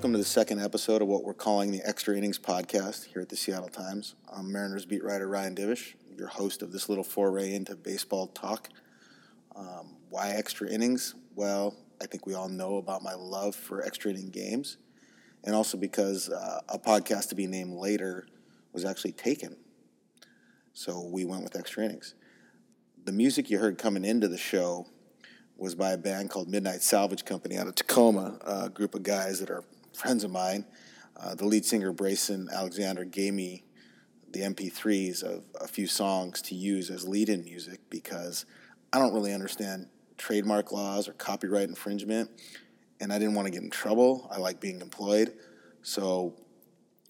Welcome to the second episode of what we're calling the Extra Innings podcast here at the Seattle Times. I'm Mariners beat writer Ryan Divish, your host of this little foray into baseball talk. Um, why extra innings? Well, I think we all know about my love for extra inning games, and also because uh, a podcast to be named later was actually taken. So we went with extra innings. The music you heard coming into the show was by a band called Midnight Salvage Company out of Tacoma, a group of guys that are friends of mine. Uh, the lead singer, Brayson Alexander, gave me the MP3s of a few songs to use as lead in music because I don't really understand trademark laws or copyright infringement, and I didn't want to get in trouble. I like being employed. So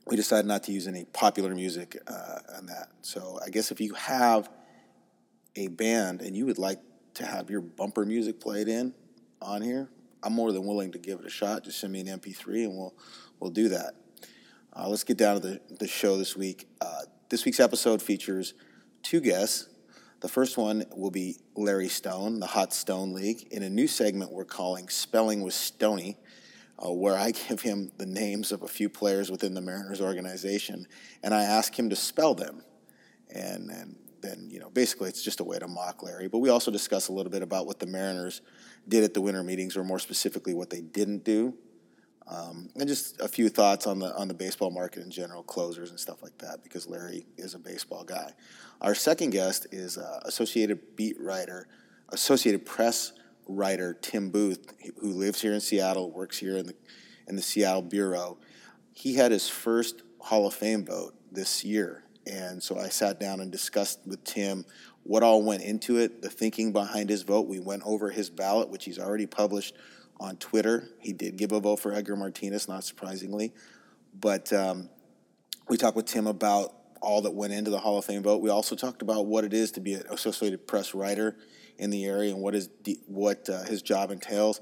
we decided not to use any popular music uh, on that. So I guess if you have a band and you would like to have your bumper music played in on here, I'm more than willing to give it a shot. Just send me an MP3 and we'll we'll do that. Uh, let's get down to the, the show this week. Uh, this week's episode features two guests. The first one will be Larry Stone, the Hot Stone League, in a new segment we're calling Spelling with Stony, uh, where I give him the names of a few players within the Mariners organization and I ask him to spell them. And, and then, you know, basically it's just a way to mock Larry. But we also discuss a little bit about what the Mariners did at the winter meetings, or more specifically, what they didn't do. Um, and just a few thoughts on the on the baseball market in general, closers and stuff like that, because Larry is a baseball guy. Our second guest is uh, Associated beat writer, Associated Press writer Tim Booth, who lives here in Seattle, works here in the in the Seattle bureau. He had his first Hall of Fame vote this year, and so I sat down and discussed with Tim what all went into it, the thinking behind his vote. We went over his ballot, which he's already published on Twitter. He did give a vote for Edgar Martinez, not surprisingly. But um, we talked with Tim about all that went into the Hall of Fame vote. We also talked about what it is to be an Associated Press writer in the area and what is what uh, his job entails.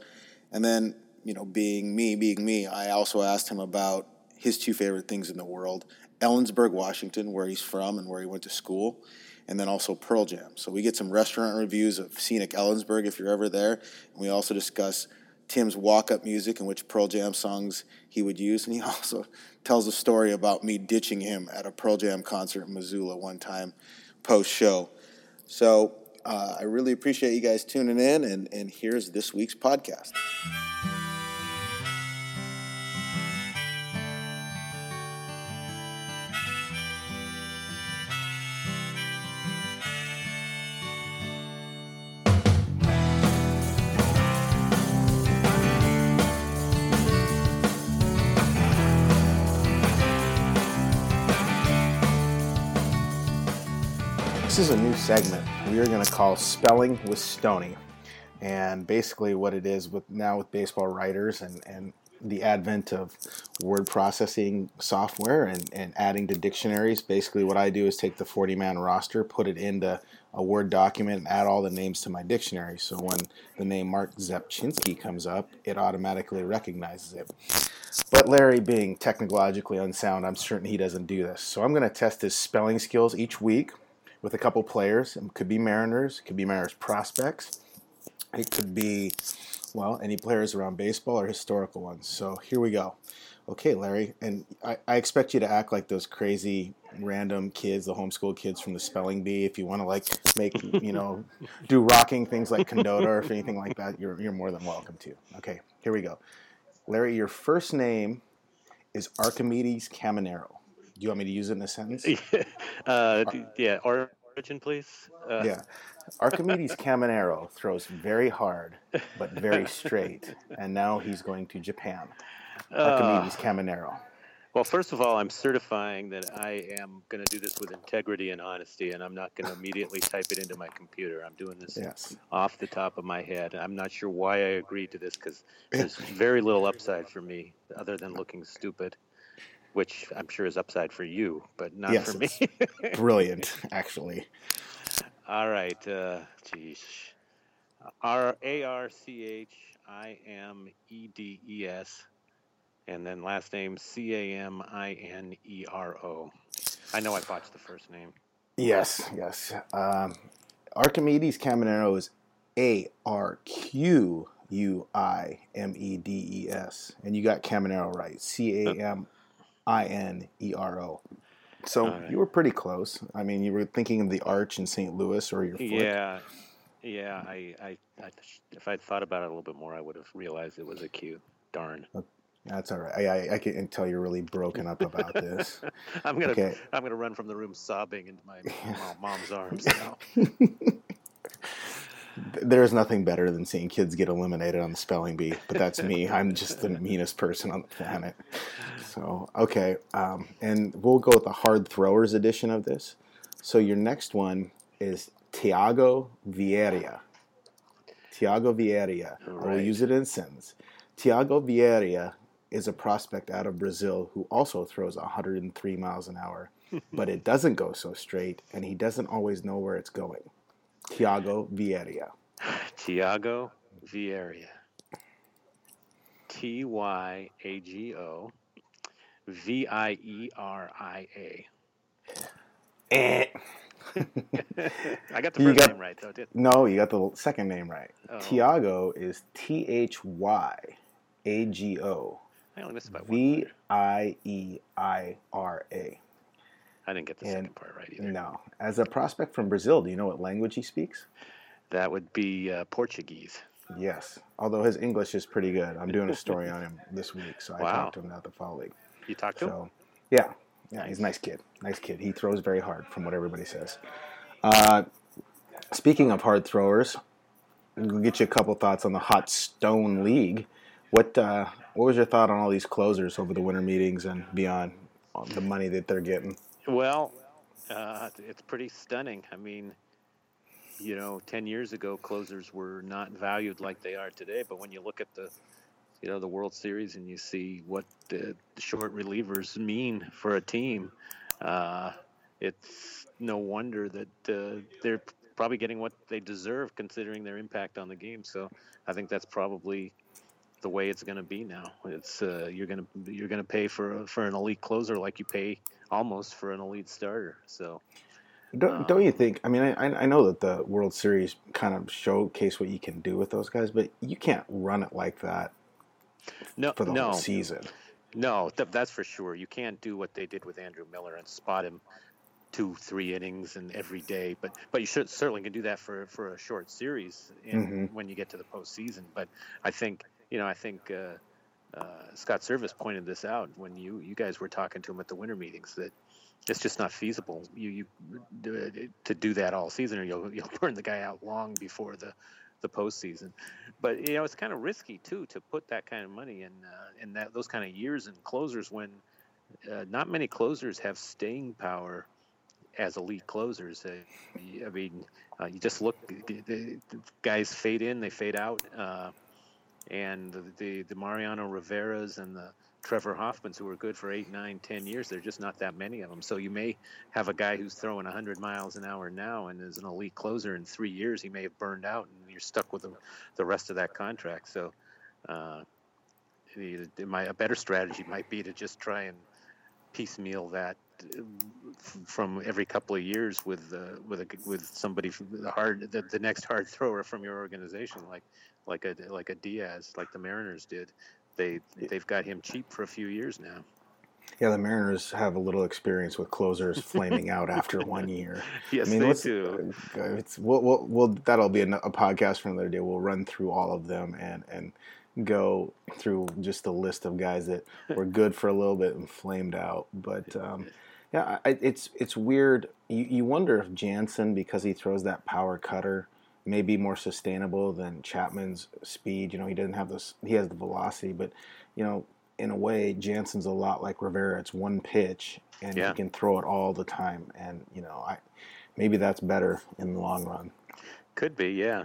And then, you know, being me, being me, I also asked him about his two favorite things in the world Ellensburg, Washington, where he's from and where he went to school, and then also Pearl Jam. So we get some restaurant reviews of scenic Ellensburg if you're ever there. And we also discuss Tim's walk up music and which Pearl Jam songs he would use. And he also tells a story about me ditching him at a Pearl Jam concert in Missoula one time post show. So uh, I really appreciate you guys tuning in, and, and here's this week's podcast. This is a new segment we are going to call Spelling with Stony. And basically, what it is with now with baseball writers and, and the advent of word processing software and, and adding to dictionaries, basically, what I do is take the 40 man roster, put it into a Word document, and add all the names to my dictionary. So when the name Mark Zepchinski comes up, it automatically recognizes it. But Larry, being technologically unsound, I'm certain he doesn't do this. So I'm going to test his spelling skills each week with a couple players. It could be Mariners, it could be Mariners prospects, it could be, well, any players around baseball or historical ones. So here we go. Okay, Larry, and I, I expect you to act like those crazy random kids, the homeschool kids from the spelling bee. If you want to like make, you know, do rocking things like Condota or anything like that, you're, you're more than welcome to. Okay, here we go. Larry, your first name is Arquimedes Caminero. Do you want me to use it in a sentence? uh, yeah, origin, please. Uh, yeah. Arquimedes Caminero throws very hard, but very straight, and now he's going to Japan. Arquimedes uh, Caminero. Well, first of all, I'm certifying that I am going to do this with integrity and honesty, and I'm not going to immediately type it into my computer. I'm doing this yes. off the top of my head. I'm not sure why I agreed to this because there's very little upside for me other than looking stupid which I'm sure is upside for you, but not yes, for me. brilliant, actually. All right, uh, geez. R A R C H I M E D E S, and then last name C A M I N E R O. I know I botched the first name. Yes, yes. Um, Arquimedes Caminero is A R Q U I M E D E S, and you got Caminero right. C A M I N E R O. So right. you were pretty close. I mean, you were thinking of the arch in St. Louis or your foot. Yeah, yeah. I, I, I, if I'd thought about it a little bit more, I would have realized it was a Q. Darn. Uh, that's all right. I, I, I, can tell you're really broken up about this. I'm gonna okay. I'm gonna run from the room sobbing into my mom's arms now. There's nothing better than seeing kids get eliminated on the spelling bee, but that's me. I'm just the meanest person on the planet. So okay, um, and we'll go with the hard throwers edition of this. So your next one is Thyago Vieira. Thyago Vieira. Right. I will use it in a sentence. Thyago Vieira is a prospect out of Brazil who also throws 103 miles an hour, but it doesn't go so straight, and he doesn't always know where it's going. Thyago Vieira. Thyago Vieira. T Y A G O V I E R I A. Eh. I got the first got, name right, though, No, you got the second name right. Oh. Thyago is T H Y A G O I only missed about one. V I E I R A. I didn't get the and second part right either. No. As a prospect from Brazil, do you know what language he speaks? That would be uh, Portuguese. Yes. Although his English is pretty good. I'm doing a story on him this week, so I wow. talked to him at the fall league. You talked to so, him? Yeah. Yeah, he's a nice kid. Nice kid. He throws very hard, from what everybody says. Uh, speaking of hard throwers, we'll get you a couple thoughts on the Hot Stone League. What uh, what was your thought on all these closers over the winter meetings and beyond on the money that they're getting? Well, uh, it's pretty stunning. I mean, you know, ten years ago, closers were not valued like they are today. But when you look at the, you know, the World Series and you see what the short relievers mean for a team, uh, it's no wonder that uh, they're probably getting what they deserve considering their impact on the game. So I think that's probably the way it's going to be now. It's uh, you're going to you're going to pay for for an elite closer like you pay almost for an elite starter. So. Don't, um, don't you think? I mean, I, I know that the World Series kind of showcase what you can do with those guys, but you can't run it like that no, for the no, whole season. No, th- that's for sure. You can't do what they did with Andrew Miller and spot him two, three innings and every day. But but you should certainly can do that for for a short series in, mm-hmm. when you get to the postseason. But I think you know, I think uh, uh, Scott Servais pointed this out when you you guys were talking to him at the winter meetings that it's just not feasible. You you to do that all season, or you'll you'll burn the guy out long before the the postseason. But you know, it's kind of risky too to put that kind of money in uh, in that those kind of years in closers when uh, not many closers have staying power as elite closers. Uh, I mean, uh, you just look, the, guys fade in, they fade out. And the, the, Mariano Rivera's and the Trevor Hoffmans, who were good for eight, nine, ten years, there's just not that many of them. So you may have a guy who's throwing 100 miles an hour now and is an elite closer in three years. He may have burned out, and you're stuck with the, the rest of that contract. So, uh, the, my, a better strategy might be to just try and piecemeal that from every couple of years with uh, with a, with somebody the hard the, the next hard thrower from your organization like like a like a Diaz, like the Mariners did. They they've got him cheap for a few years now. Yeah, the Mariners have a little experience with closers flaming out after one year. Yes, I mean, they do. Uh, it's we'll, we'll, we'll, that'll be a, a podcast for another day. We'll run through all of them and and go through just the list of guys that were good for a little bit and flamed out. But um, yeah, I, it's it's weird. You, you wonder if Jansen, because he throws that power cutter, may be more sustainable than Chapman's speed. You know, he doesn't have this. He has the velocity, but you know, in a way, Jansen's a lot like Rivera. It's one pitch, and yeah. he can throw it all the time. And you know, I maybe that's better in the long run. Could be, yeah.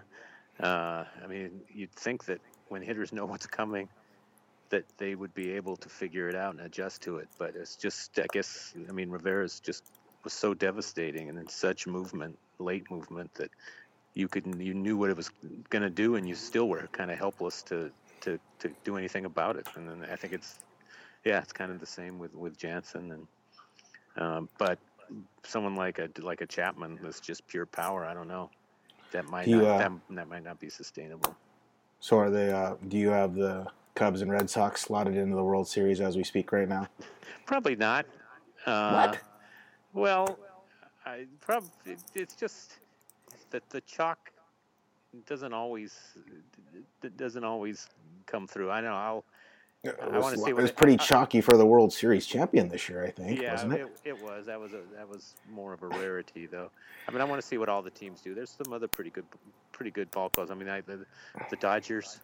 Uh, I mean, you'd think that when hitters know what's coming, that they would be able to figure it out and adjust to it. But it's just, I guess, I mean, Rivera's just was so devastating and in such movement, late movement that you could you knew what it was going to do, and you still were kind of helpless to, to to do anything about it. And then I think it's yeah, it's kind of the same with with Jansen, and um, but someone like a like a Chapman that's just pure power. I don't know. That might not, uh, that, that might not be sustainable. So are they? Uh, do you have the Cubs and Red Sox slotted into the World Series as we speak right now? Probably not. Uh, what? Well, I probably it's just that the chalk doesn't always doesn't always come through. I know I'll it was, it was pretty chalky for the World Series champion this year, I think, yeah, wasn't it? it? It was. That was a, that was more of a rarity, though. I mean, I want to see what all the teams do. There's some other pretty good, pretty good ball clubs. I mean, I, the, the Dodgers.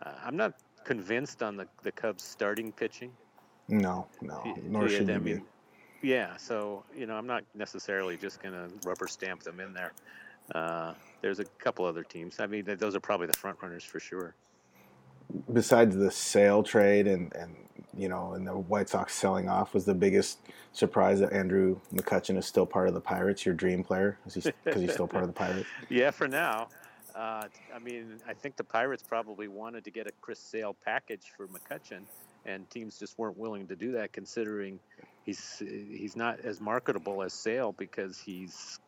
Uh, I'm not convinced on the the Cubs starting pitching. No, no, nor yeah, should mean, be. Yeah, so you know, I'm not necessarily just going to rubber stamp them in there. Uh, there's a couple other teams. I mean, those are probably the front runners for sure besides the sale trade and, and you know and the White Sox selling off was the biggest surprise that Andrew McCutchen is still part of the Pirates, your dream player, because he's, he's still part of the Pirates. Yeah, for now. Uh, I mean, I think the Pirates probably wanted to get a Chris Sale package for McCutchen, and teams just weren't willing to do that, considering he's he's not as marketable as Sale because he's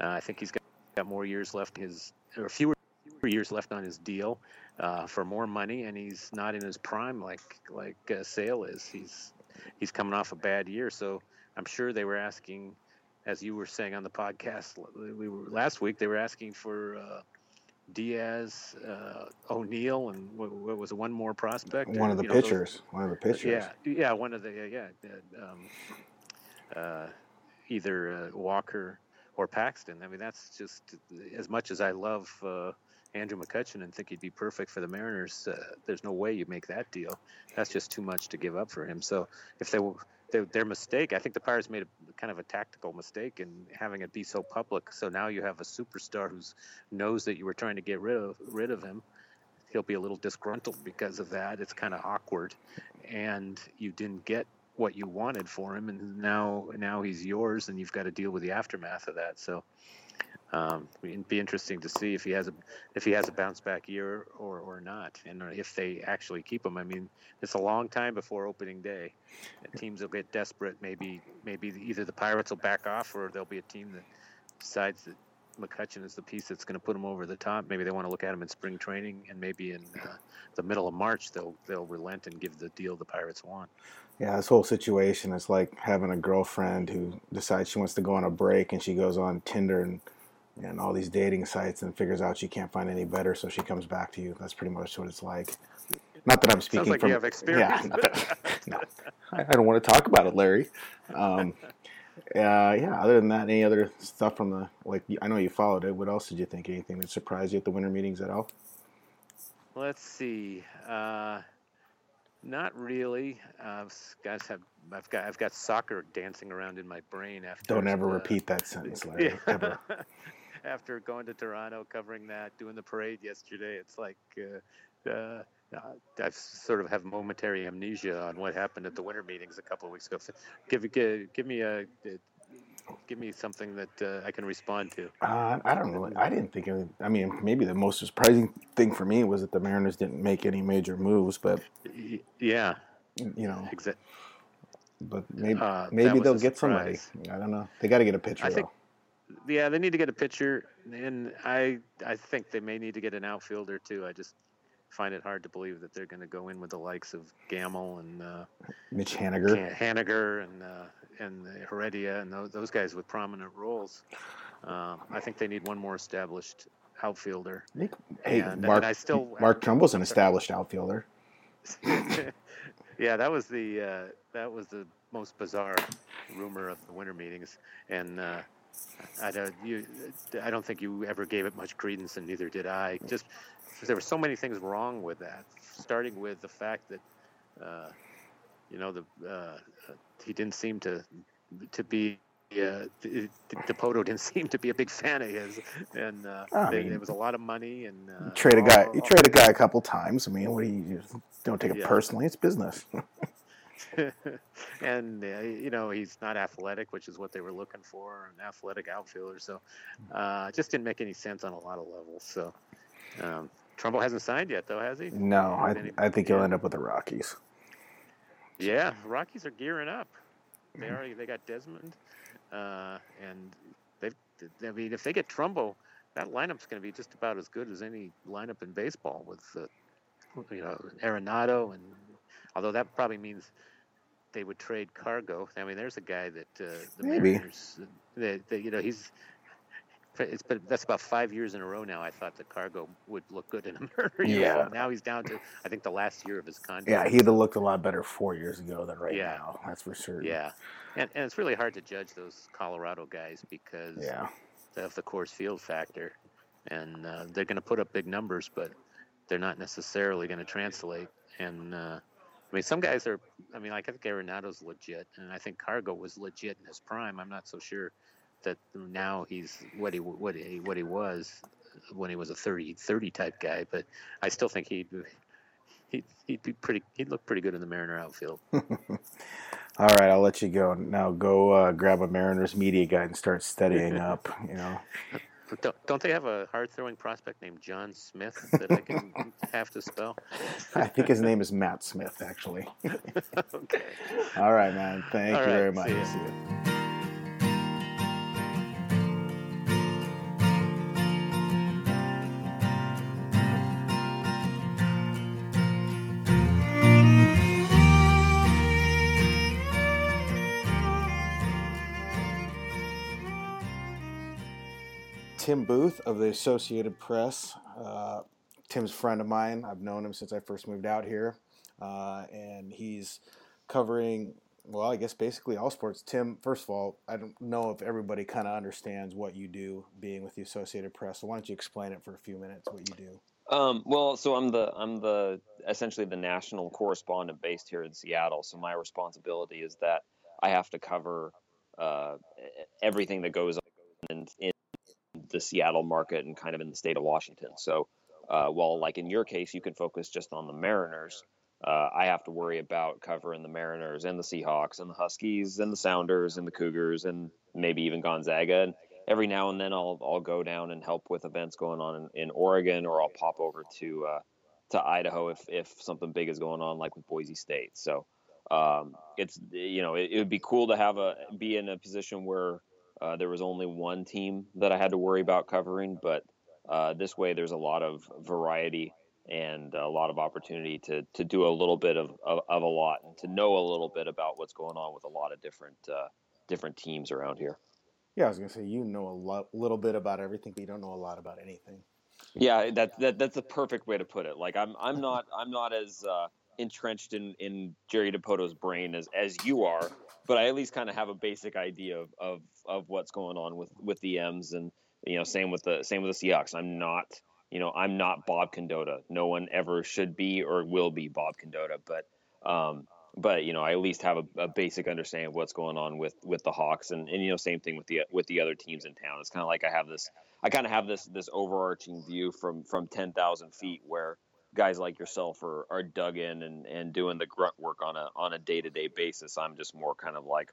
uh, I think he's got, got more years left his or fewer years left on his deal uh, for more money, and he's not in his prime like like uh, Sale is. He's he's coming off a bad year, so I'm sure they were asking, as you were saying on the podcast we were last week, they were asking for. Diaz, uh, O'Neill, and what, what, was it, one more prospect? One of the pitchers. Those, one of the pitchers. Yeah, yeah, one of the yeah, um, uh, either uh, Walker or Paxton. I mean, that's just as much as I love uh, Andrew McCutchen and think he'd be perfect for the Mariners, uh, there's no way you make that deal. That's just too much to give up for him. So if they were their, their mistake, I think the Pirates made a kind of a tactical mistake in having it be so public. So now you have a superstar who knows that you were trying to get rid of rid of him. He'll be a little disgruntled because of that. It's kind of awkward, and you didn't get what you wanted for him, and now now he's yours, and you've got to deal with the aftermath of that. So um, it'd be interesting to see if he has a if he has a bounce back year or, or not, and if they actually keep him. I mean, it's a long time before opening day. Teams will get desperate. Maybe maybe either the Pirates will back off, or there'll be a team that decides that McCutchen is the piece that's going to put them over the top. Maybe they want to look at him in spring training, and maybe in uh, the middle of March they'll they'll relent and give the deal the Pirates want. Yeah, this whole situation is like having a girlfriend who decides she wants to go on a break, and she goes on Tinder and and all these dating sites and figures out she can't find any better, so she comes back to you. That's pretty much what it's like. Not that I'm speaking like from. You have experience. Yeah, no, I, don't want to talk about it, Larry. Um, uh, yeah. Other than that, any other stuff from the like? I know you followed it. What else did you think? Anything that surprised you at the winter meetings at all? Let's see. Uh, not really. Uh, guys have I've got I've got soccer dancing around in my brain after. Don't ever repeat that sentence, Larry. Yeah. Ever. After going to Toronto, covering that, doing the parade yesterday, it's like uh, uh, I sort of have momentary amnesia on what happened at the winter meetings a couple of weeks ago. So give, give, give me a, give me something that uh, I can respond to. Uh, I don't really. I didn't think. Of, I mean, maybe the most surprising thing for me was that the Mariners didn't make any major moves. But yeah, you know, exactly. But maybe uh, maybe they'll get somebody. I don't know. They got to get a pitcher. I think, yeah, they need to get a pitcher, and I I think they may need to get an outfielder too. I just find it hard to believe that they're going to go in with the likes of Gamel and uh, Mitch Haniger, Haniger, and uh, and Heredia, and those, those guys with prominent roles. Uh, I think they need one more established outfielder. Hey, and, Mark, and I still Mark Trumbo's an established outfielder. yeah, that was the uh, that was the most bizarre rumor of the winter meetings, and uh, I don't you I don't think you ever gave it much credence, and neither did I. Just there were so many things wrong with that, starting with the fact that uh, you know the uh, he didn't seem to to be uh, Dipoto didn't seem to be a big fan of his, and uh, I mean, there was a lot of money. And uh, you trade a guy, you trade a guy a couple times. I mean, what do you, you don't take it yeah. personally? It's business. and uh, you know he's not athletic, which is what they were looking for, an athletic outfielder. So uh, just didn't make any sense on a lot of levels. So um, Trumbo hasn't signed yet, though, has he? No, I, I think he'll end up with the Rockies. Yeah, Rockies are gearing up. They already they got Desmond, uh, and they. I mean, if they get Trumbo, that lineup's going to be just about as good as any lineup in baseball with, uh, you know, Arenado and although that probably means they would trade Cargo. I mean, there's a guy that uh, the Maybe. Mariners, that, you know, he's it's been that's about five years in a row now. I thought the cargo would look good in a Mariner. Yeah. Now he's down to I think the last year of his contract. Yeah, he'd have looked a lot better four years ago than right yeah. now. That's for sure. Yeah, and and it's really hard to judge those Colorado guys because yeah. of the Coors Field factor, and uh, they're going to put up big numbers, but they're not necessarily going to translate. And uh, I mean, some guys are. I mean, like I think Arenado's legit, and I think Cargo was legit in his prime. I'm not so sure that now he's what he what he what he was when he was a 30 30 type guy. But I still think he'd he'd, he'd be pretty. He'd look pretty good in the Mariner outfield. All right, I'll let you go. Now go uh, grab a Mariners media guide and start studying up. You know. Don't, don't they have a hard throwing prospect named John Smith that I can have to spell? I think his name is Matt Smith, actually. okay. All right, man. Thank All you right, very much. Tim Booth of the Associated Press. Uh, Tim's a friend of mine. I've known him since I first moved out here, uh, and he's covering. Well, I guess basically all sports. Tim, first of all, I don't know if everybody kind of understands what you do being with the Associated Press. So why don't you explain it for a few minutes what you do? Um, well, so I'm the I'm the essentially the national correspondent based here in Seattle. So my responsibility is that I have to cover uh, everything that goes on in, in the Seattle market and kind of in the state of Washington. So, uh, while like in your case, you can focus just on the Mariners, uh, I have to worry about covering the Mariners and the Seahawks and the Huskies and the Sounders and the Cougars and maybe even Gonzaga. And every now and then I'll I'll go down and help with events going on in, in Oregon, or I'll pop over to uh, to Idaho if if something big is going on, like with Boise State. So. Um, it's you know it, it would be cool to have a be in a position where uh, there was only one team that I had to worry about covering, but uh, this way there's a lot of variety and a lot of opportunity to to do a little bit of, of, of a lot and to know a little bit about what's going on with a lot of different uh, different teams around here. Yeah, I was gonna say you know a lot, little bit about everything, but you don't know a lot about anything. Yeah, that, that that's the perfect way to put it. Like I'm I'm not I'm not as uh, entrenched in in Jerry Dipoto's brain as as you are, but I at least kind of have a basic idea of, of of what's going on with with the M's and you know same with the same with the Seahawks. I'm not you know I'm not Bob Condotta. No one ever should be or will be Bob Condotta, but um, but you know I at least have a, a, basic understanding of what's going on with with the Hawks and, and you know same thing with the with the other teams in town. It's kind of like I have this I kind of have this this overarching view from from ten thousand feet where guys like yourself are, are dug in and, and doing the grunt work on a on a day to day basis. I'm just more kind of like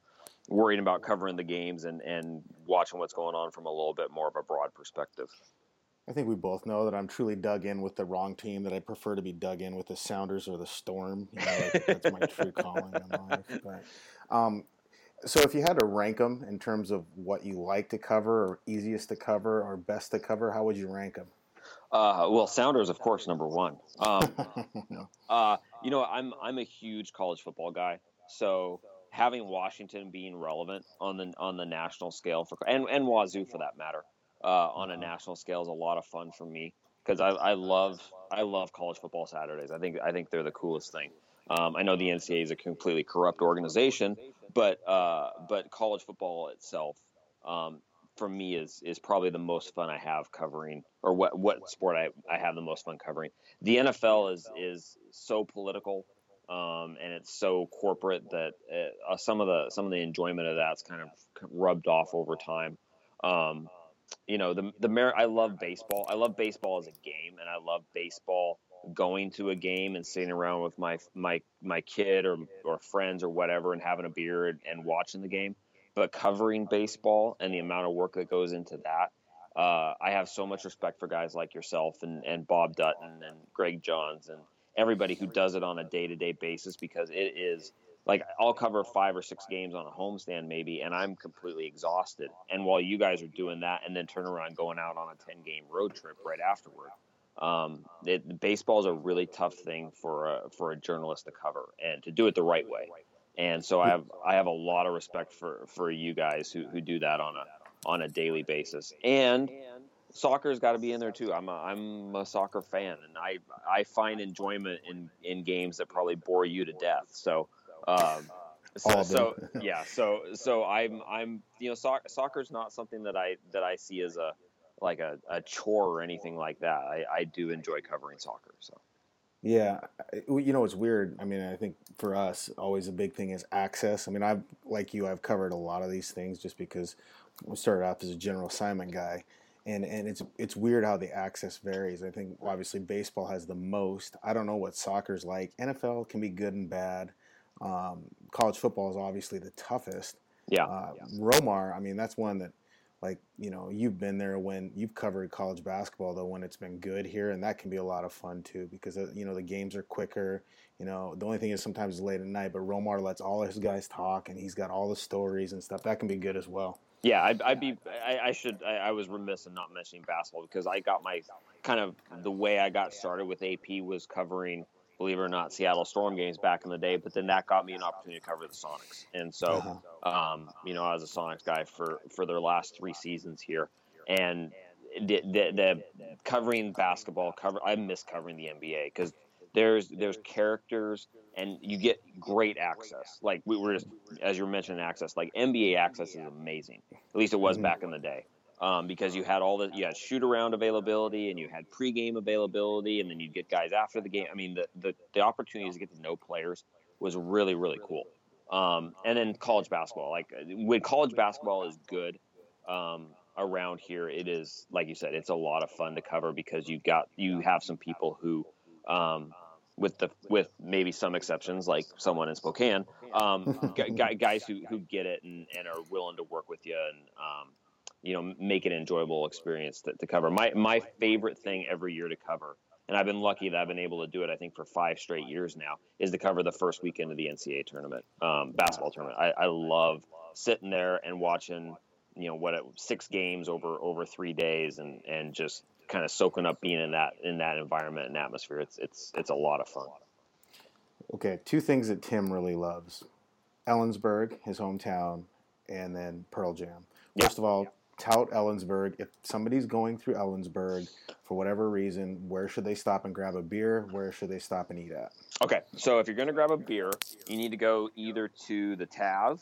worrying about covering the games and, and watching what's going on from a little bit more of a broad perspective. I think we both know that I'm truly dug in with the wrong team. That I prefer to be dug in with the Sounders or the Storm. You know, that's my true calling in life. But, um, so, if you had to rank them in terms of what you like to cover, or easiest to cover, or best to cover, how would you rank them? Uh, well, Sounders, of course, number one. Um, uh, you know, I'm I'm a huge college football guy, so having Washington being relevant on the on the national scale for and and Wazoo for that matter uh, on a national scale is a lot of fun for me because I, I love I love college football Saturdays. I think I think they're the coolest thing. Um, I know the NCAA is a completely corrupt organization, but uh, but college football itself um, for me is is probably the most fun I have covering, or what what sport I, I have the most fun covering. The NFL is is so political, um, and it's so corporate that it, uh, some of the some of the enjoyment of that's kind of rubbed off over time. Um, you know, the the mer- I love baseball. I love baseball as a game, and I love baseball going to a game and sitting around with my my my kid or or friends or whatever and having a beer and, and watching the game but covering baseball and the amount of work that goes into that, uh, I have so much respect for guys like yourself and, and Bob Dutton and Greg Johns and everybody who does it on a day to day basis because it is like I'll cover five or six games on a homestand maybe, and I'm completely exhausted. And while you guys are doing that, and then turn around going out on a ten game road trip right afterward, um, it, baseball is a really tough thing for a, for a journalist to cover and to do it the right way. And so I have I have a lot of respect for for you guys who, who do that on a on a daily basis. And soccer's got to be in there too. I'm a, I'm a soccer fan, and I I find enjoyment in in games that probably bore you to death. So. Um, so, so yeah, so so I'm I'm you know so, soccer's not something that I that I see as a like a, a chore or anything like that. I, I do enjoy covering soccer. So yeah, you know it's weird. I mean, I think for us, always a big thing is access. I mean, I've like you, I've covered a lot of these things just because we started off as a general assignment guy, and and it's it's weird how the access varies. I think obviously baseball has the most. I don't know what soccer's like. NFL can be good and bad. Um, college football is obviously the toughest. Yeah. Uh, yeah. Romar, I mean, that's one that like you know you've been there when you've covered college basketball though when it's been good here and that can be a lot of fun too because uh, you know the games are quicker you know the only thing is sometimes it's late at night but romar lets all his guys talk and he's got all the stories and stuff. That can be good as well. Yeah i'd, I'd be I, I should I, I, was remiss in not mentioning basketball because i got my kind of the way i got started with ap was covering believe it or not, Seattle Storm games back in the day. But then that got me an opportunity to cover the Sonics, and so uh-huh. um, you know I was a Sonics guy for for their last three seasons here, and the, the, the covering basketball cover I miss covering the NBA because there's there's characters and you get great access. Like we were just as you were mentioning access, like NBA access is amazing. At least it was mm-hmm. back in the day um, because you had all the you had shoot around availability and you had pregame availability, and then you'd get guys after the game. I mean, the the, the opportunities to get to know players was really really cool. Um, and then college basketball, like when college basketball is good um, around here, it is like you said, it's a lot of fun to cover because you've got you have some people who. Um, with the with maybe some exceptions like someone in Spokane, um, guys who, who get it and, and are willing to work with you and um, you know make it an enjoyable experience to, to cover. My my favorite thing every year to cover, and I've been lucky that I've been able to do it. I think for five straight years now is to cover the first weekend of the NCAA tournament, um, basketball tournament. I, I love sitting there and watching you know what six games over over three days and and just kind of soaking up being in that in that environment and atmosphere. It's it's it's a lot of fun. Okay, two things that Tim really loves: Ellensburg, his hometown, and then Pearl Jam. First yeah. of all, tout Ellensburg. If somebody's going through Ellensburg for whatever reason, where should they stop and grab a beer? Where should they stop and eat at? Okay, so if you're going to grab a beer, you need to go either to the Tav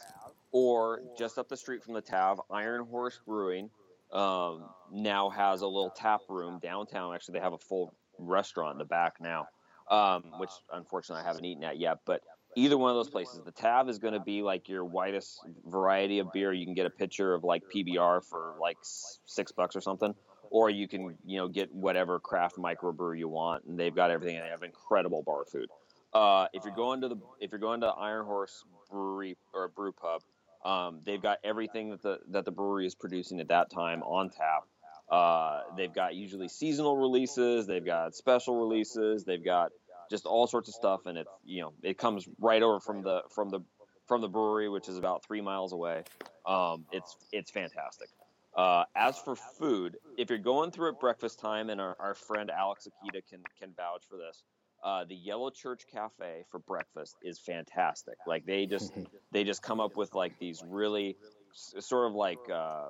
or just up the street from the Tav, Iron Horse Brewing um, now has a little tap room downtown. Actually, they have a full restaurant in the back now, um, which unfortunately I haven't eaten at yet. But either one of those places. The Tav is going to be like your widest variety of beer. You can get a pitcher of like PBR for like six bucks or something, or you can you know get whatever craft microbrew you want, and they've got everything. And they have incredible bar food. Uh, if you're going to the if you're going to Iron Horse Brewery or Brew Pub, um, they've got everything that the that the brewery is producing at that time on tap. Uh, they've got usually seasonal releases. They've got special releases. They've got just all sorts of stuff, and it's you know it comes right over from the from the from the brewery, which is about three miles away. Um, it's it's fantastic. Uh, as for food, if you're going through at breakfast time, and our, our friend Alex Akita can can vouch for this, uh, the Yellow Church Cafe for breakfast is fantastic. Like they just they just come up with like these really sort of like uh,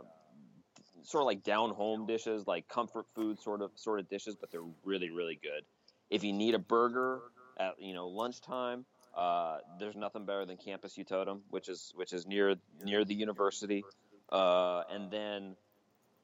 sort of like down home dishes, like comfort food sort of sort of dishes, but they're really really good. If you need a burger at you know lunchtime, uh, there's nothing better than Campus U-Tote-Em, which is which is near near the university. Uh, and then,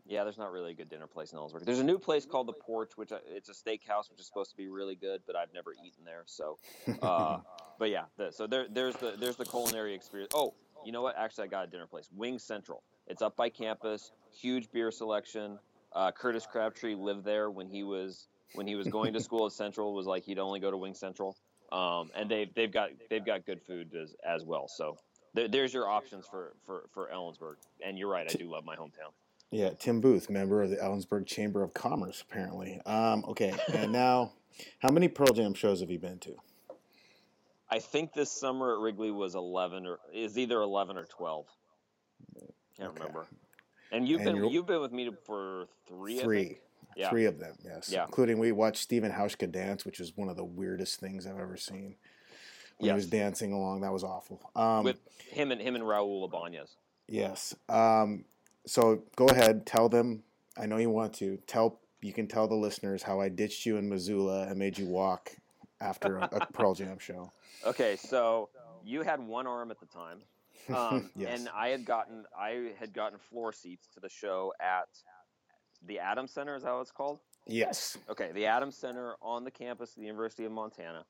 yeah, there's not really a good dinner place in Ellensburg. There's a new place called the Porch, which uh, it's a steakhouse, which is supposed to be really good, but I've never eaten there. So, uh, but yeah, the, so there there's the there's the culinary experience. Oh, you know what? Actually, I got a dinner place, Wing Central. It's up by campus, huge beer selection. Uh, Curtis Crabtree lived there when he was when he was going to school at Central was like he'd only go to Wing Central. Um, and they've they've got they've got good food as, as well. So there, there's your options for, for for Ellensburg. And you're right, I do love my hometown. Yeah, Tim Booth, member of the Ellensburg Chamber of Commerce, apparently. Um, okay, and now, how many Pearl Jam shows have you been to? I think this summer at Wrigley was eleven or is either eleven or twelve. Can't okay. remember. And you've and been you've been with me for three. Three. Yeah. Three of them, yes. Yeah. Including we watched Stephen Hauschka dance, which is one of the weirdest things I've ever seen. When yes. he was dancing along, that was awful. Um, with him and him and Raul Ibanez. Yes. Um, so go ahead, tell them. I know you want to tell. You can tell the listeners how I ditched you in Missoula and made you walk after a, a Pearl Jam show. Okay, so you had one arm at the time, um, yes. and I had gotten I had gotten floor seats to the show at the Adams Center. Is that what it's called? Yes. Okay, the Adams Center on the campus of the University of Montana,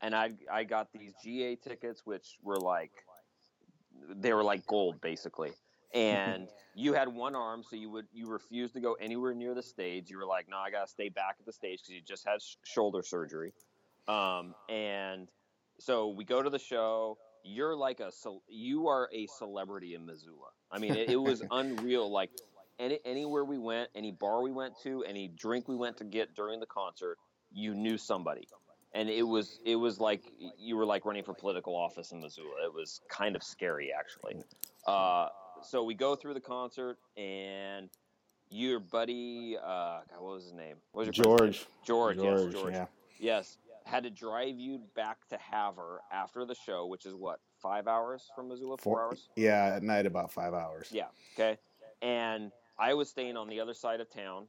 and I I got these GA tickets, which were like they were like gold basically. And you had one arm, so you would you refused to go anywhere near the stage. You were like, "No, I gotta stay back at the stage because you just had sh- shoulder surgery." Um, and so we go to the show. You're like a you are a celebrity in Missoula. I mean, it, it was unreal. Like any anywhere we went, any bar we went to, any drink we went to get during the concert, you knew somebody. And it was it was like you were like running for political office in Missoula. It was kind of scary actually. Uh, so we go through the concert and your buddy, uh, God, what was his name? What was your George. George. George. Yes, George. Yeah. Yes, had to drive you back to Havre after the show, which is what five hours from Missoula, four, four hours. Yeah, at night about five hours. Yeah. Okay. And I was staying on the other side of town,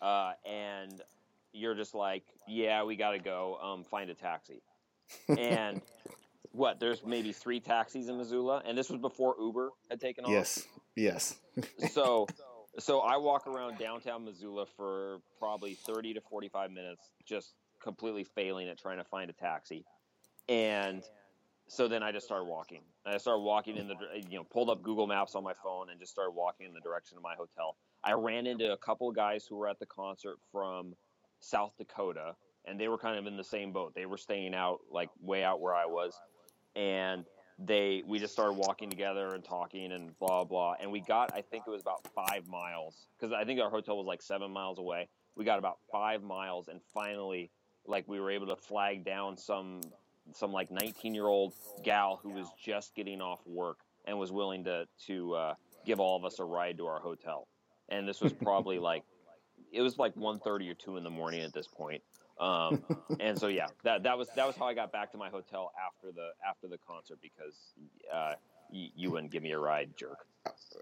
uh, and you're just like, yeah, we got to go. Um, find a taxi. And what? There's maybe three taxis in Missoula, and this was before Uber had taken off. Yes. Yes. so. So I walk around downtown Missoula for probably 30 to 45 minutes, just completely failing at trying to find a taxi. And so then I just started walking. I started walking in the, you know, pulled up Google Maps on my phone and just started walking in the direction of my hotel. I ran into a couple of guys who were at the concert from South Dakota, and they were kind of in the same boat. They were staying out, like way out where I was, and they we just started walking together and talking and blah blah. And we got, I think it was about five miles because I think our hotel was like seven miles away. We got about five miles, and finally like we were able to flag down some some like 19 year old gal who was just getting off work and was willing to to uh, give all of us a ride to our hotel. And this was probably like it was like 1.30 or 2 in the morning at this point. Um, and so yeah, that that was that was how I got back to my hotel after the after the concert because uh, you wouldn't give me a ride, jerk.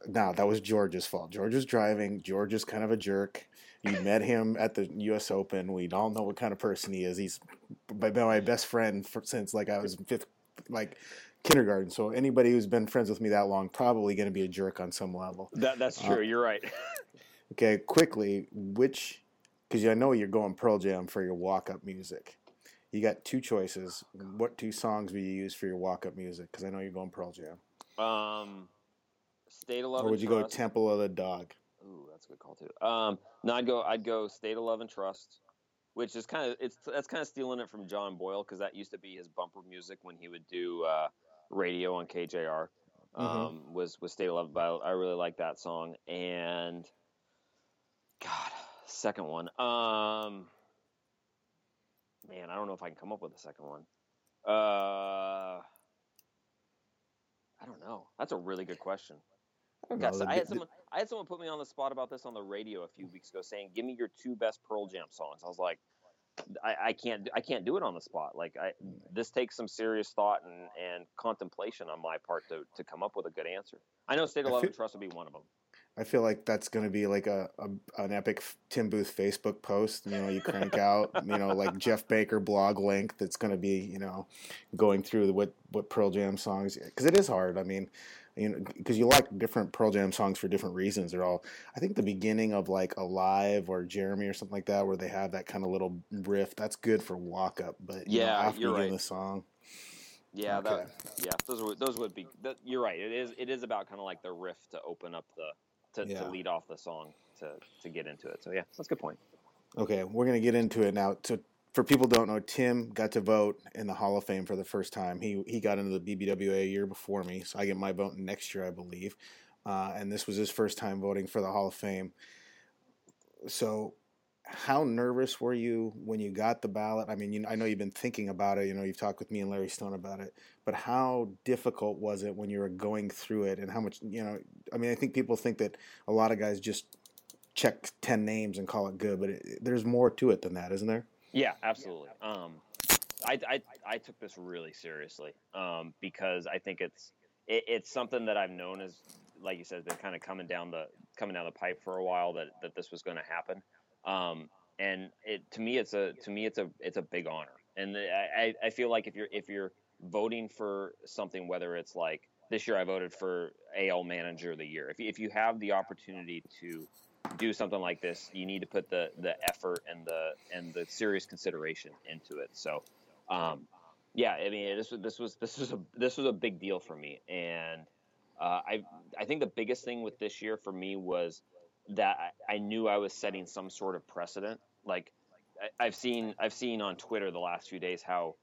No, that was George's fault. George was driving. George is kind of a jerk. You met him at the U.S. Open. We all know what kind of person he is. He's been my best friend for, since like I was fifth, like kindergarten. So anybody who's been friends with me that long probably going to be a jerk on some level. That, that's true. Uh, You're right. okay, quickly, which because I know you're going Pearl Jam for your walk-up music. You got two choices. What two songs will you use for your walk-up music? Because I know you're going Pearl Jam. Um, State of Love. Or would you Trust. go Temple of the Dog? Ooh, that's a good call too. Um, no, I'd go. I'd go State of Love and Trust, which is kind of it's that's kind of stealing it from John Boyle because that used to be his bumper music when he would do uh, radio on KJR. Mm-hmm. Um, mm-hmm. Was was State of Love, but I really like that song. And God, second one. Um, man, I don't know if I can come up with a second one. Uh, I don't know. That's a really good question. I, I had someone. I had someone put me on the spot about this on the radio a few weeks ago, saying, "Give me your two best Pearl Jam songs." I was like, I, I can't. I can't do it on the spot. Like, I, this takes some serious thought and, and contemplation on my part to, to come up with a good answer. I know "State of Love and Trust" would be one of them. I feel like that's going to be like a, a, an epic Tim Booth Facebook post. You know, you crank out, you know, like Jeff Baker blog link that's going to be, you know, going through what what Pearl Jam songs because it is hard. I mean, you know, because you like different Pearl Jam songs for different reasons. They're all, I think, the beginning of like Alive or Jeremy or something like that, where they have that kind of little riff. That's good for walk up, but yeah, know, after you're you right. the song. Yeah, okay. that, yeah, those would those would be. That, you're right. It is it is about kind of like the riff to open up the to, yeah. to lead off the song to to get into it. So yeah, that's a good point. Okay, we're gonna get into it now. So for people don't know, Tim got to vote in the Hall of Fame for the first time. He he got into the BBWA a year before me, so I get my vote next year, I believe. Uh, and this was his first time voting for the Hall of Fame. So, how nervous were you when you got the ballot? I mean, you, I know you've been thinking about it. You know, you've talked with me and Larry Stone about it. But how difficult was it when you were going through it, and how much? You know, I mean, I think people think that a lot of guys just check ten names and call it good, but it, there's more to it than that, isn't there? Yeah, absolutely. Um, I, I, I took this really seriously um, because I think it's it, it's something that I've known as like you said, has been kind of coming down the coming down the pipe for a while that that this was going to happen. Um, and it to me, it's a to me it's a it's a big honor. And I, I feel like if you're if you're voting for something, whether it's like this year I voted for AL Manager of the Year. If if you have the opportunity to do something like this, you need to put the the effort and the and the serious consideration into it. So, um, yeah, I mean this was this was this was a this was a big deal for me, and uh, I I think the biggest thing with this year for me was that I knew I was setting some sort of precedent. Like I've seen I've seen on Twitter the last few days how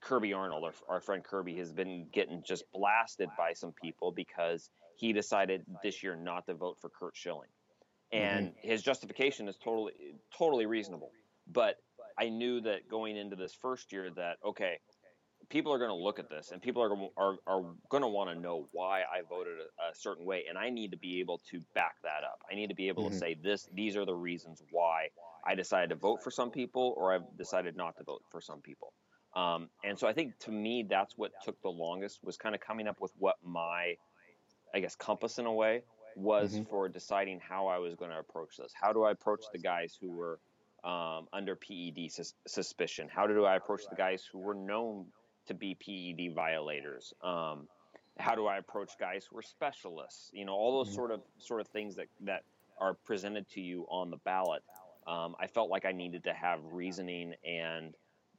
Kirby Arnold, our, our friend Kirby, has been getting just blasted by some people because he decided this year not to vote for Curt Schilling, and mm-hmm. his justification is totally totally reasonable. But I knew that going into this first year that okay, people are going to look at this and people are are, are going to want to know why I voted a, a, certain way, and I need to be able to back that up. I need to be able mm-hmm. to say this. These are the reasons why I decided to vote for some people, or I've decided not to vote for some people. Um, and so I think to me that's what took the longest was kind of coming up with what my, I guess, compass in a way was mm-hmm. for deciding how I was going to approach this. How do I approach the guys who were um, under PED sus- suspicion? How do I approach the guys who were known to be PED violators? Um, how do I approach guys who are specialists? You know, all those mm-hmm. sort of sort of things that that are presented to you on the ballot. Um, I felt like I needed to have reasoning and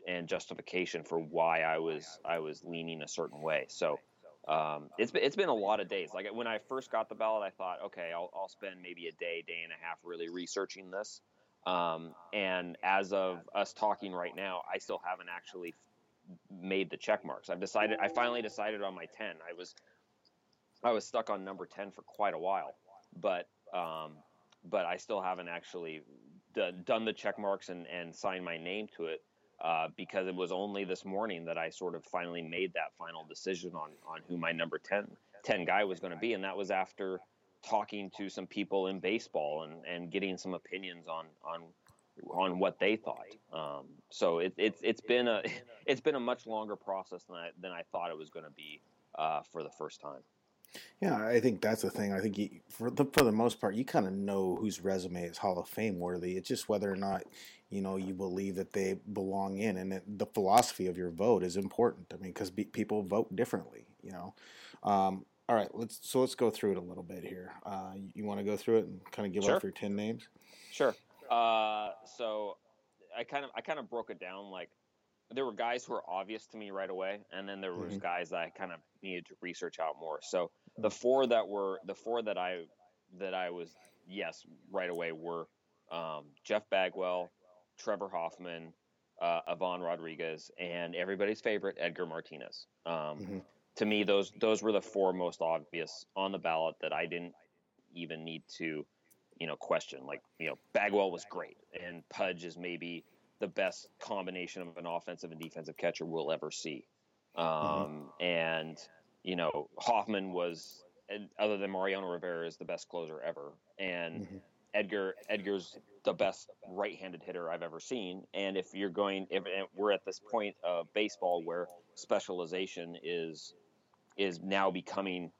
and justification for why I was I was leaning a certain way. So um, it's been, it's been a lot of days. Like when I first got the ballot, I thought, okay, I'll, I'll spend maybe a day, day and a half really researching this. Um, and as of us talking right now, I still haven't actually made the check marks. I've decided. I finally decided on my ten. I was I was stuck on number ten for quite a while, but um, but I still haven't actually done, done the check marks and, and signed my name to it uh, because it was only this morning that I sort of finally made that final decision on on who my number 10, 10 guy was going to be, and that was after talking to some people in baseball and, and getting some opinions on on on what they thought. Um, so it, it's it's been a it's been a much longer process than I than I thought it was going to be uh, for the first time. Yeah, I think that's the thing. I think you, for the for the most part, you kind of know whose resume is Hall of Fame worthy. It's just whether or not you know you believe that they belong in, and it, the philosophy of your vote is important. I mean, because be, people vote differently. You know. Um, all right, let's so let's go through it a little bit here. Uh, you, you want to go through it and kind of give sure. off your ten names? Sure. Uh, so I kind of I kind of broke it down like there were guys who were obvious to me right away, and then there was mm-hmm. guys that I kind of needed to research out more. So the four that were the four that I that I was yes right away were um, Jeff Bagwell, Trevor Hoffman, uh, Ivan Rodriguez, and everybody's favorite Edgar Martinez. Um, mm-hmm. To me, those those were the four most obvious on the ballot that I didn't even need to you know question. Like you know, Bagwell was great, and Pudge is maybe the best combination of an offensive and defensive catcher we'll ever see. Um, mm-hmm. And you know, Hoffman was other than Mariano Rivera is the best closer ever, and mm-hmm. Edgar Edgar's the best right-handed hitter I've ever seen. And if you're going, if we're at this point of baseball where specialization is is now becoming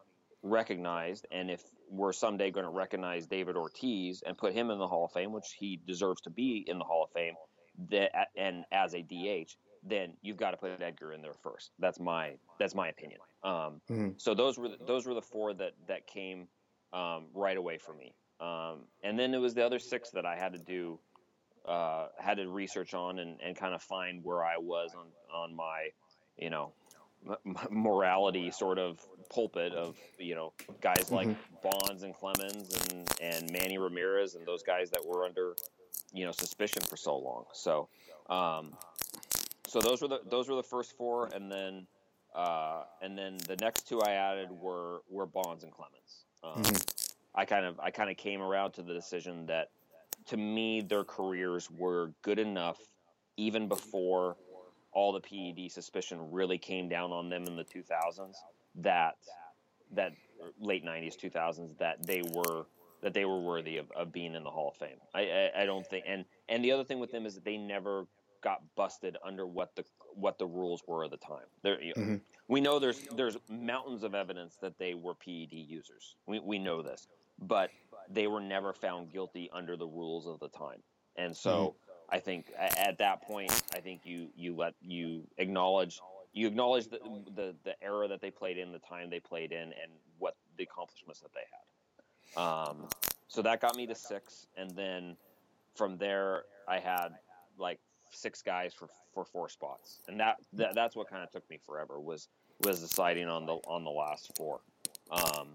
recognized, and if we're someday going to recognize David Ortiz and put him in the Hall of Fame, which he deserves to be in the Hall of Fame, that and as a DH, then you've got to put Edgar in there first. That's my that's my opinion. Um, mm-hmm. So those were the, those were the four that that came um, right away for me. Um, and then it was the other six that I had to do uh, had to research on and, and kind of find where I was on on my you know morality sort of pulpit of you know guys like mm-hmm. Bonds and Clemens and and Manny Ramirez and those guys that were under you know suspicion for so long. So um, so those were the those were the first four, and then uh, and then the next two I added were were Bonds and Clemens. Um, mm-hmm. I kind of I kind of came around to the decision that to me, their careers were good enough even before all the PED suspicion really came down on them in the 2000s that that late 90s 2000s that they were that they were worthy of, of being in the Hall of Fame. I, I, I don't think and and the other thing with them is that they never got busted under what the what the rules were at the time. There, mm-hmm. we know there's there's mountains of evidence that they were PED users. We we know this, but they were never found guilty under the rules of the time. And so mm-hmm. I think at that point, I think you you let you acknowledge you acknowledge the, the the era that they played in, the time they played in, and what the accomplishments that they had. Um, so that got me to six, and then from there I had like six guys for for four spots, and that, that that's what kind of took me forever was was deciding on the on the last four. Um,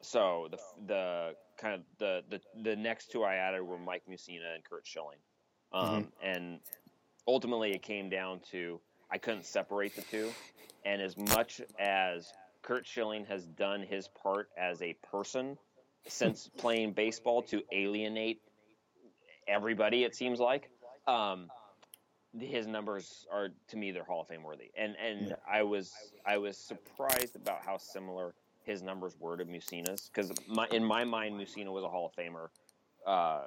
so the the kind of the, the the next two I added were Mike Mussina and Curt Schilling, um, mm-hmm. and ultimately it came down to I couldn't separate the two, and as much as Curt Schilling has done his part as a person since playing baseball to alienate everybody, it seems like. Um, his numbers are to me they're Hall of Fame worthy, and and yeah. I was I was surprised about how similar his numbers were to Mussina's because in my mind Mussina was a Hall of Famer uh,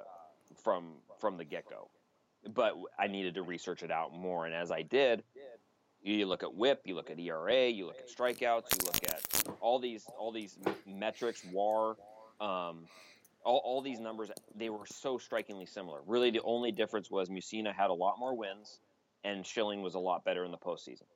from from the get go, but I needed to research it out more, and as I did, you look at WHIP, you look at ERA, you look at strikeouts, you look at all these all these metrics, WAR. Um, all, all these numbers they were so strikingly similar. Really, the only difference was Mussina had a lot more wins, and Schilling was a lot better in the postseason.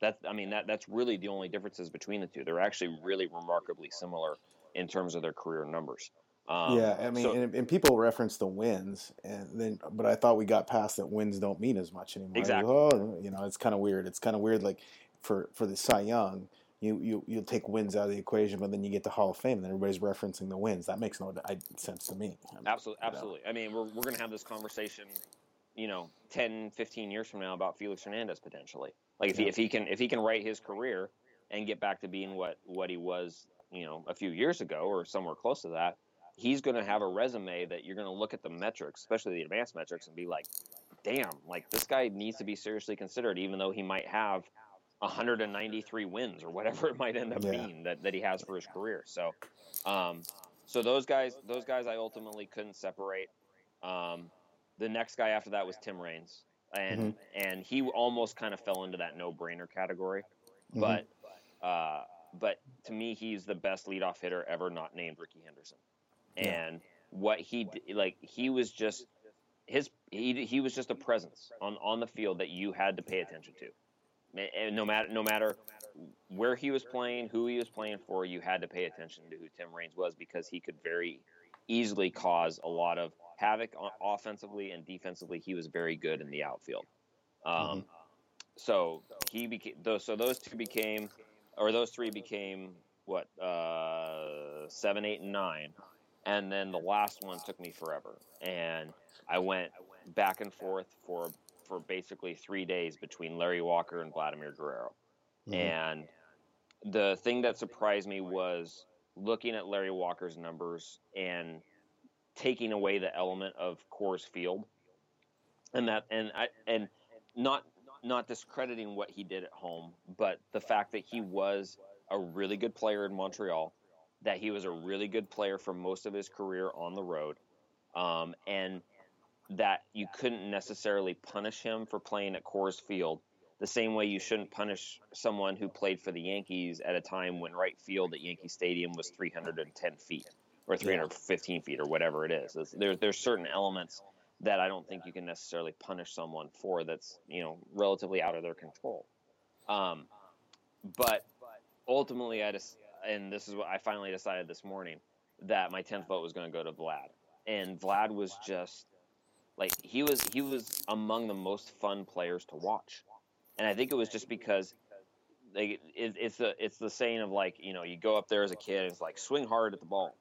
That's I mean that that's really the only differences between the two. They're actually really remarkably similar in terms of their career numbers. Um, yeah, I mean, so, and, and, people reference the wins, and then, but I thought we got past that wins don't mean as much anymore. Exactly. Oh, you know, it's kind of weird. It's kind of weird, like for for the Cy Young, you you you take wins out of the equation, but then you get the Hall of Fame, and everybody's referencing the wins. That makes no sense to me. Absolutely, absolutely. I mean, we're we're gonna have this conversation, you know, 10, 15 years from now about Felix Hernandez potentially. Like if yeah. he if he can if he can write his career and get back to being what what he was, you know, a few years ago or somewhere close to that, he's going to have a resume that you're going to look at the metrics, especially the advanced metrics, and be like, damn, like this guy needs to be seriously considered, even though he might have 193 wins or whatever it might end up yeah. being that, that he has for his career. So, um, so those guys, those guys, I ultimately couldn't separate. Um, the next guy after that was Tim Raines, and mm-hmm. and he almost kind of fell into that no-brainer category, mm-hmm. but uh, but to me, he's the best leadoff hitter ever, not named Rickey Henderson, and yeah. what he like, he was just his he he was just a presence on on the field that you had to pay attention to no matter no matter where he was playing, who he was playing for, you had to pay attention to who Tim Raines was because he could very easily cause a lot of havoc offensively and defensively. He was very good in the outfield. Um, mm-hmm. So he became those. So those two became, or those three became what uh, seven, eight, and nine, and then the last one took me forever, and I went back and forth for for basically three days between Larry Walker and Vladimir Guerrero. Mm-hmm. And the thing that surprised me was looking at Larry Walker's numbers and taking away the element of Coors Field, and that and I and not not discrediting what he did at home, but the fact that he was a really good player in Montreal, that he was a really good player for most of his career on the road, um, and that you couldn't necessarily punish him for playing at Coors Field the same way you shouldn't punish someone who played for the Yankees at a time when right field at Yankee Stadium was 310 feet or 315 feet or whatever it is. There's there's certain elements that I don't think you can necessarily punish someone for that's you know relatively out of their control. Um, but ultimately, I just and this is what I finally decided this morning that my 10th vote was going to go to Vlad, and Vlad was just like he was he was among the most fun players to watch, and I think it was just because like it, it's the it's the saying of like you know you go up there as a kid and it's like swing hard at the ball,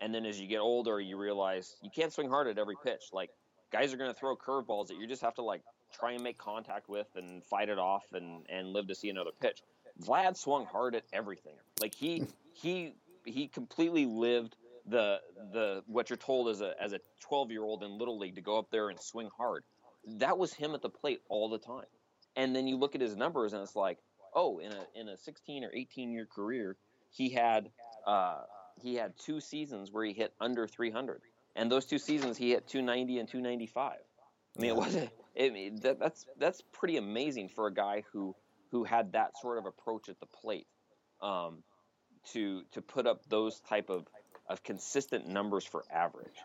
and then as you get older you realize you can't swing hard at every pitch. Like guys are going to throw curveballs that you just have to like try and make contact with and fight it off and and live to see another pitch. Vlad swung hard at everything. Like he he he completely lived the the what you're told as a as a 12 year old in little league to go up there and swing hard. That was him at the plate all the time. And then you look at his numbers and it's like, oh, in a in a 16 or 18 year career, he had uh, he had two seasons where he hit under 300, and those two seasons he hit 290 and 295. I mean, it wasn't. It, that, that's that's pretty amazing for a guy who who had that sort of approach at the plate. Um, to to put up those type of of consistent numbers for average.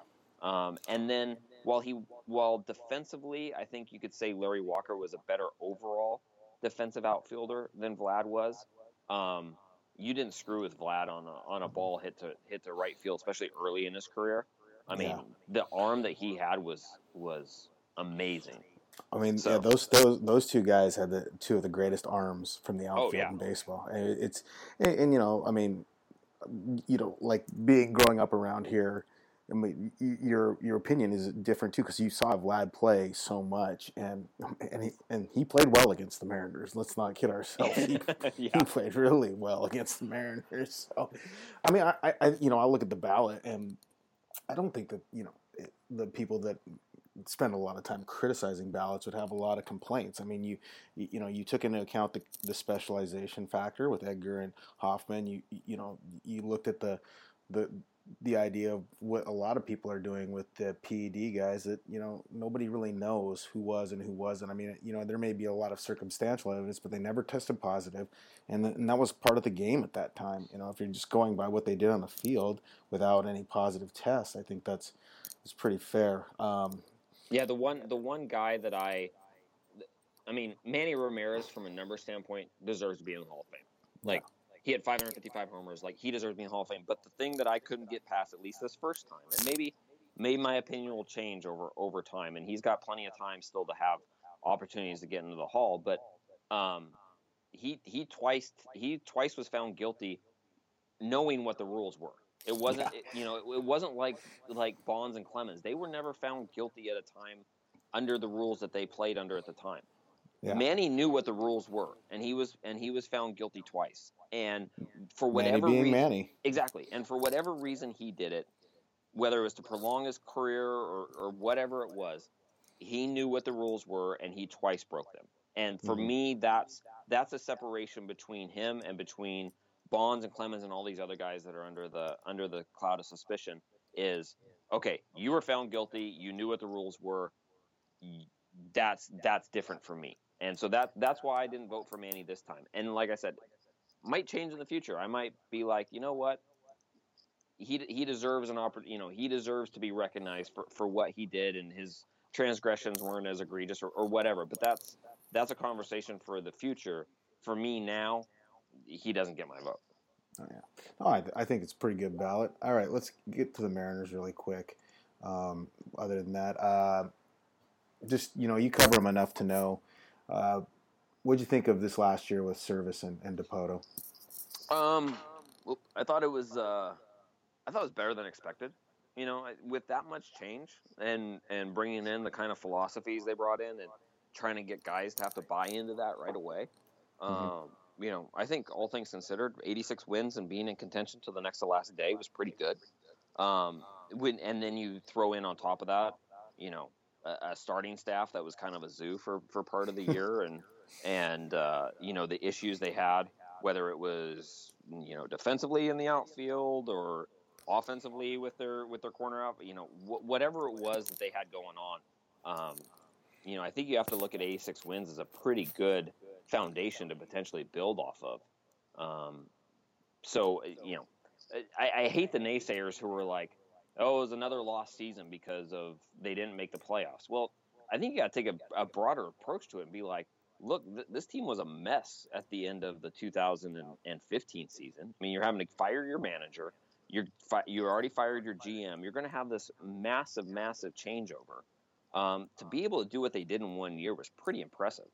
Um, and then while he while defensively, I think you could say Larry Walker was a better overall defensive outfielder than Vlad was. Um, you didn't screw with Vlad on a on a ball hit to hit to right field, especially early in his career. I mean, yeah. the arm that he had was was amazing. I mean, so, yeah, those those those two guys had the two of the greatest arms from the outfield oh, yeah. in baseball. And it's and, and, you know, I mean, you know, like being growing up around here. I mean, your your opinion is different too because you saw Vlad play so much, and and he and he played well against the Mariners. Let's not kid ourselves. He, yeah. he played really well against the Mariners. So, I mean, I, I you know I look at the ballot, and I don't think that you know the people that spend a lot of time criticizing ballots would have a lot of complaints. I mean, you you, know you took into account the, the specialization factor with Edgar and Hoffman. You you know you looked at the the the idea of what a lot of people are doing with the PED guys that you know nobody really knows who was and who wasn't. I mean, you know, there may be a lot of circumstantial evidence, but they never tested positive, and, and that was part of the game at that time. You know, if you're just going by what they did on the field without any positive tests, I think that's it's pretty fair. Um, yeah, the one the one guy that I, I mean, Manny Ramirez from a number standpoint deserves to be in the Hall of Fame. Like yeah. he had 555 homers, like he deserves to be in the Hall of Fame. But the thing that I couldn't get past, at least this first time, and maybe maybe my opinion will change over over time, and he's got plenty of time still to have opportunities to get into the Hall, but um, he he twice he twice was found guilty, knowing what the rules were. It wasn't, yeah. it, you know, it, it, wasn't like like Bonds and Clemens. They were never found guilty at a time under the rules that they played under at the time. Yeah. Manny knew what the rules were, and he was and he was found guilty twice. And for whatever Manny reason, Manny. exactly, and for whatever reason he did it, whether it was to prolong his career or, or whatever it was, he knew what the rules were, and he twice broke them. And for mm-hmm. me, that's that's a separation between him and between Bonds and Clemens and all these other guys that are under the under the cloud of suspicion is okay. You were found guilty. You knew what the rules were. That's that's different for me, and so that that's why I didn't vote for Manny this time. And like I said, might change in the future. I might be like, you know what, he he deserves an opportunity. You know, he deserves to be recognized for for what he did, and his transgressions weren't as egregious or, or whatever. But that's that's a conversation for the future. For me now, he doesn't get my vote. Oh, yeah. Oh, I, I think it's a pretty good ballot. All right, let's get to the Mariners really quick. Um, other than that, uh, just you know, you cover them enough to know. Uh, what'd you think of this last year with Servais and, and Dipoto? Um, well, I thought it was. Uh, I thought it was better than expected. You know, with that much change and and bringing in the kind of philosophies they brought in and trying to get guys to have to buy into that right away. Mm-hmm. Um, mm-hmm you know, I think all things considered, 86 wins and being in contention to the next to last day was pretty good. Um, when, and then you throw in on top of that, you know, a, a starting staff that was kind of a zoo for, for part of the year, and and uh, you know the issues they had, whether it was you know defensively in the outfield or offensively with their with their corner out, you know, wh- whatever it was that they had going on. Um, you know, I think you have to look at 86 wins as a pretty good foundation to potentially build off of. Um, so you know, I, I, hate the naysayers who are like, "Oh, it was another lost season because of they didn't make the playoffs." Well, I think you got to take a, a, broader approach to it and be like, "Look, th- this team was a mess at the end of the 2015 season. I mean, you're having to fire your manager." You're fi- you already fired your GM. You're going to have this massive, massive changeover. Um, to be able to do what they did in one year was pretty impressive.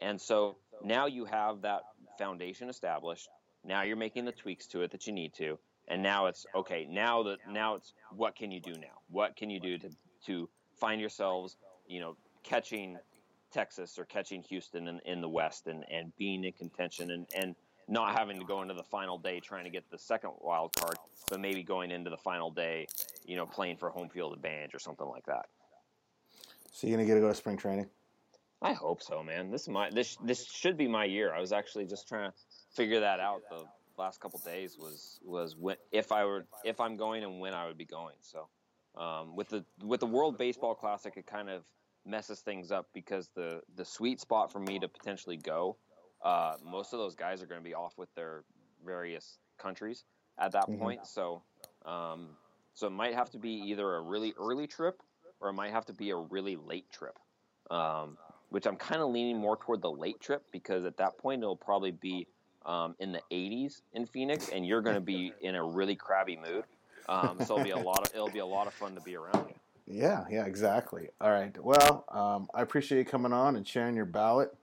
And so now you have that foundation established. Now you're making the tweaks to it that you need to, and now it's okay. Now that now it's what can you do now? What can you do to to find yourselves, you know, catching Texas or catching Houston in, in the West and, and being in contention and, and not having to go into the final day trying to get the second wild card, but maybe going into the final day, you know, playing for home field advantage or something like that. So you're gonna get to go to spring training? I hope so, man. This is my this this should be my year. I was actually just trying to figure that out the last couple days was was when if I were if I'm going and when I would be going. So um, with the with the World Baseball Classic, it kind of messes things up because the the sweet spot for me to potentially go, uh, most of those guys are going to be off with their various countries at that mm-hmm. point. So um, so it might have to be either a really early trip or it might have to be a really late trip. Um, which I'm kind of leaning more toward the late trip because at that point it'll probably be um, in the 80s in Phoenix, and you're going to be in a really crabby mood. Um, so it'll be a lot of it'll be a lot of fun to be around you. Yeah, yeah, exactly. All right. Well, um, I appreciate you coming on and sharing your ballot.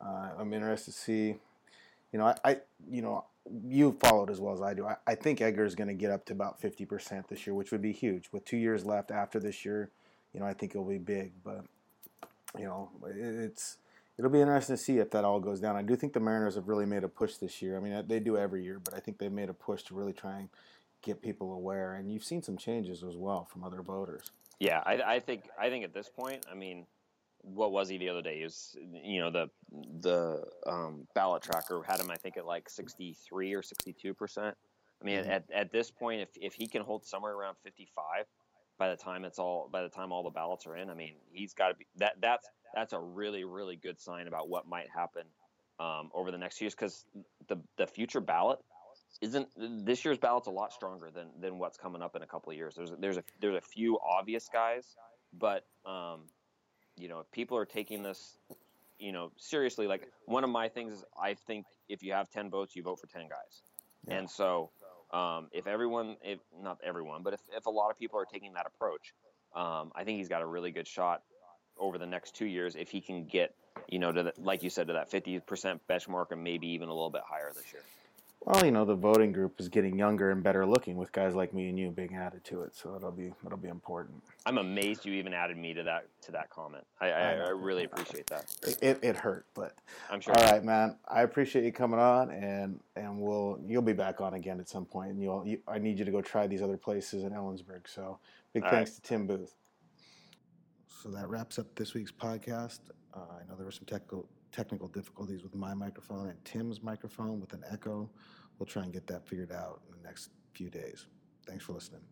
Uh, I'm interested to see. You know, I, I, you know, you followed as well as I do. I, I think Edgar is going to get up to about 50% this year, which would be huge. With two years left after this year, you know, I think it'll be big. But you know, it's it'll be interesting to see if that all goes down. I do think the Mariners have really made a push this year. I mean, they do every year, but I think they've made a push to really try and get people aware. And you've seen some changes as well from other voters. Yeah, I, I think I think at this point, I mean, what was he the other day? He was, you know, the the um, ballot tracker had him, I think, at like sixty three or sixty two percent. I mean, mm-hmm. at, at this point, if if he can hold somewhere around fifty five by the time it's all by the time all the ballots are in, I mean, he's got to be that that's that's a really really good sign about what might happen um, over the next years because the the future ballot isn't this year's ballot's a lot stronger than than what's coming up in a couple of years. There's there's a there's a few obvious guys, but um, you know if people are taking this you know seriously, like one of my things is I think if you have ten votes, you vote for ten guys, yeah. and so. Um, if everyone, if not everyone, but if, if a lot of people are taking that approach, um, I think he's got a really good shot over the next two years if he can get, you know, to the, like you said, to that 50% benchmark and maybe even a little bit higher this year. Well, you know, the voting group is getting younger and better looking with guys like me and you being added to it, so that'll be that'll be important. I'm amazed you even added me to that to that comment. I, I, I really appreciate that. It, it hurt, but I'm sure. All right, man. I appreciate you coming on, and and we'll you'll be back on again at some point, and you'll you, I need you to go try these other places in Ellensburg. So big All thanks right. to Tim Booth. So that wraps up this week's podcast. Uh, I know there were some technical technical difficulties with my microphone and Tim's microphone with an echo. We'll try and get that figured out in the next few days. Thanks for listening.